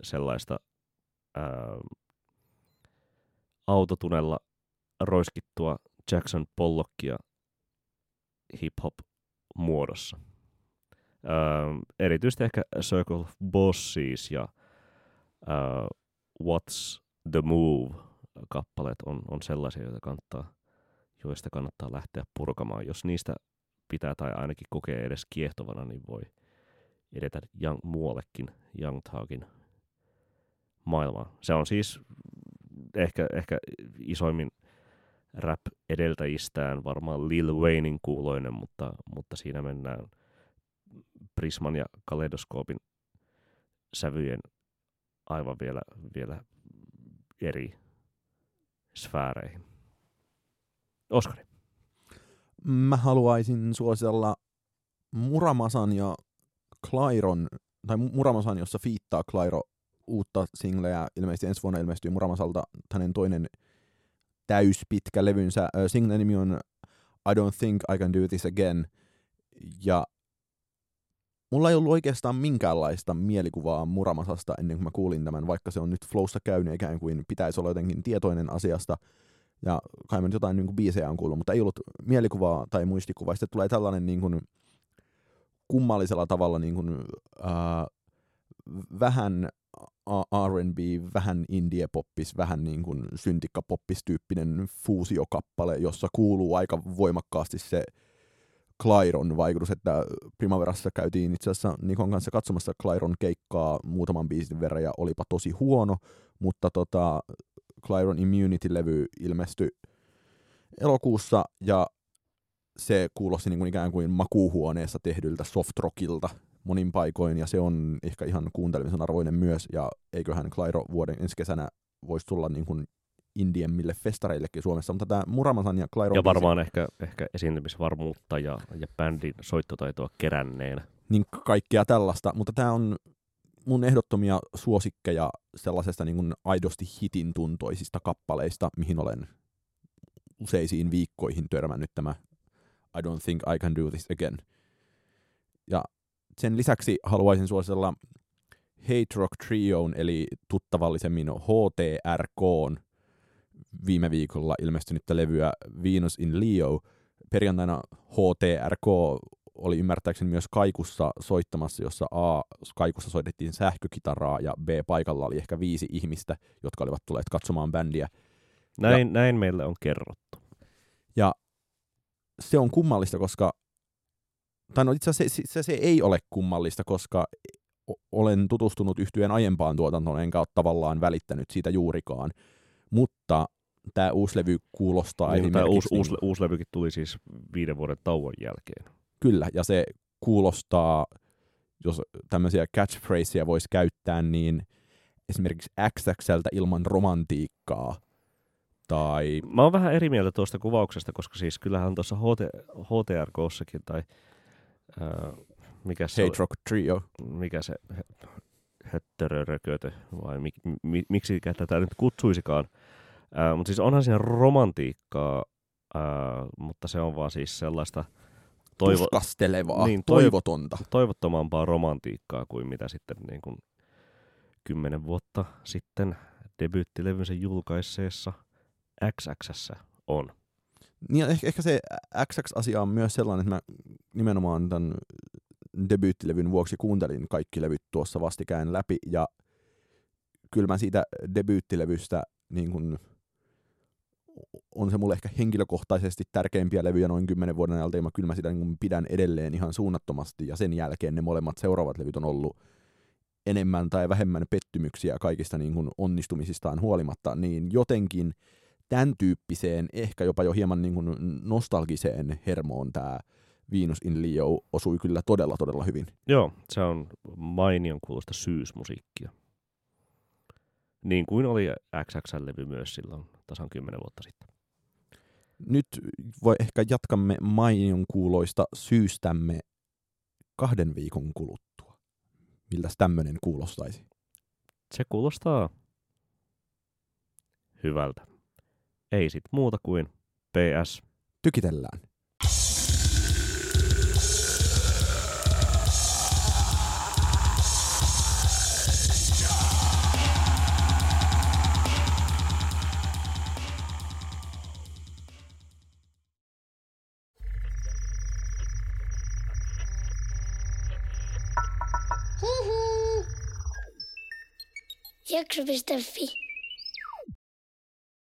sellaista ää, autotunella roiskittua Jackson Pollockia hip-hop muodossa. Ää, erityisesti ehkä Circle of Bosses ja ää, What's the Move kappaleet on, on sellaisia, joita kannattaa, joista kannattaa lähteä purkamaan. Jos niistä pitää tai ainakin kokee edes kiehtovana, niin voi edetä young, muuallekin Young Talkin maailmaan. Se on siis ehkä, ehkä isoimmin rap-edeltäjistään varmaan Lil Waynein kuuloinen, mutta, mutta siinä mennään Prisman ja Kaleidoskoopin sävyjen aivan vielä, vielä eri sfääreihin. Oskari. Mä haluaisin suositella Muramasan ja Clairon, tai Muramasan, jossa fiittaa Clairo uutta singleä. Ilmeisesti ensi vuonna ilmestyy Muramasalta hänen toinen täyspitkä levynsä. Singlen nimi on I Don't Think I Can Do This Again. Ja mulla ei ollut oikeastaan minkäänlaista mielikuvaa Muramasasta ennen kuin mä kuulin tämän, vaikka se on nyt flowssa käynyt ikään kuin pitäisi olla jotenkin tietoinen asiasta. Ja kai mä nyt jotain niin kuin biisejä on kuullut, mutta ei ollut mielikuvaa tai muistikuvaa. Sitten tulee tällainen niin kuin, kummallisella tavalla niin kuin, äh, vähän R&B, vähän indie-poppis, vähän niin kuin syntikka-poppis tyyppinen fuusiokappale, jossa kuuluu aika voimakkaasti se Clairon vaikutus, että Primaverassa käytiin itse asiassa Nikon kanssa katsomassa Clairon keikkaa muutaman biisin verran ja olipa tosi huono, mutta tota, Clairon Immunity-levy ilmestyi elokuussa ja se kuulosti niin kuin ikään kuin makuuhuoneessa tehdyltä softrockilta monin paikoin, ja se on ehkä ihan kuuntelemisen arvoinen myös, ja eiköhän Clairo vuoden ensi kesänä voisi tulla niin kuin indiemmille festareillekin Suomessa, mutta tämä Muramasan ja Clairo... Ja varmaan biisi, ehkä, ehkä esiintymisvarmuutta ja, ja bändin soittotaitoa keränneenä. Niin kaikkea tällaista, mutta tämä on mun ehdottomia suosikkeja sellaisesta niin kuin aidosti hitin tuntoisista kappaleista, mihin olen useisiin viikkoihin törmännyt tämä I don't think I can do this again. Ja sen lisäksi haluaisin suositella Hate Rock Trioon, eli tuttavallisemmin HTRK viime viikolla ilmestynyttä levyä Venus in Leo. Perjantaina HTRK oli ymmärtääkseni myös Kaikussa soittamassa, jossa A, Kaikussa soitettiin sähkökitaraa ja B, paikalla oli ehkä viisi ihmistä, jotka olivat tulleet katsomaan bändiä. Näin, ja, näin meille on kerrottu. Ja se on kummallista, koska tai no itse asiassa se, se, se ei ole kummallista, koska olen tutustunut yhtyeen aiempaan tuotantoon, enkä ole tavallaan välittänyt siitä juurikaan. Mutta tämä uusi levy kuulostaa Niin, tämä uusi, uusi, niin- uusi levykin tuli siis viiden vuoden tauon jälkeen. Kyllä, ja se kuulostaa, jos tämmöisiä catchphraseja voisi käyttää, niin esimerkiksi XXLtä ilman romantiikkaa. Tai Mä oon vähän eri mieltä tuosta kuvauksesta, koska siis kyllähän tuossa HT, HTRKssakin tai ää, mikä se, Hate oli- Rock Trio. mikä se höttörörökötö vai mi, mi, miksi tätä nyt kutsuisikaan. Mutta siis onhan siinä romantiikkaa, ää, mutta se on vaan siis sellaista toivo, Tuskastelevaa, Niin, toiv- toivotonta. toivottomampaa romantiikkaa kuin mitä sitten niin kuin kymmenen vuotta sitten debyyttilevynsä julkaisseessa XXssä on. Niin, ehkä, ehkä se XX-asia on myös sellainen, että mä nimenomaan tämän debyyttilevyn vuoksi kuuntelin kaikki levyt tuossa vastikään läpi, ja kyllä mä siitä debyyttilevystä niin kun, on se mulle ehkä henkilökohtaisesti tärkeimpiä levyjä noin kymmenen vuoden ajalta, ja mä kyllä mä sitä niin kun pidän edelleen ihan suunnattomasti, ja sen jälkeen ne molemmat seuraavat levyt on ollut enemmän tai vähemmän pettymyksiä kaikista niin kun onnistumisistaan huolimatta, niin jotenkin tämän tyyppiseen, ehkä jopa jo hieman niin kuin nostalgiseen hermoon tämä Venus in Leo osui kyllä todella, todella hyvin. Joo, se on mainion kuulosta syysmusiikkia. Niin kuin oli XXL-levy myös silloin tasan kymmenen vuotta sitten. Nyt voi ehkä jatkamme mainion kuuloista syystämme kahden viikon kuluttua. Miltäs tämmöinen kuulostaisi? Se kuulostaa hyvältä. Ei sit muuta kuin PS. Tykitellään. quelques vis de vie.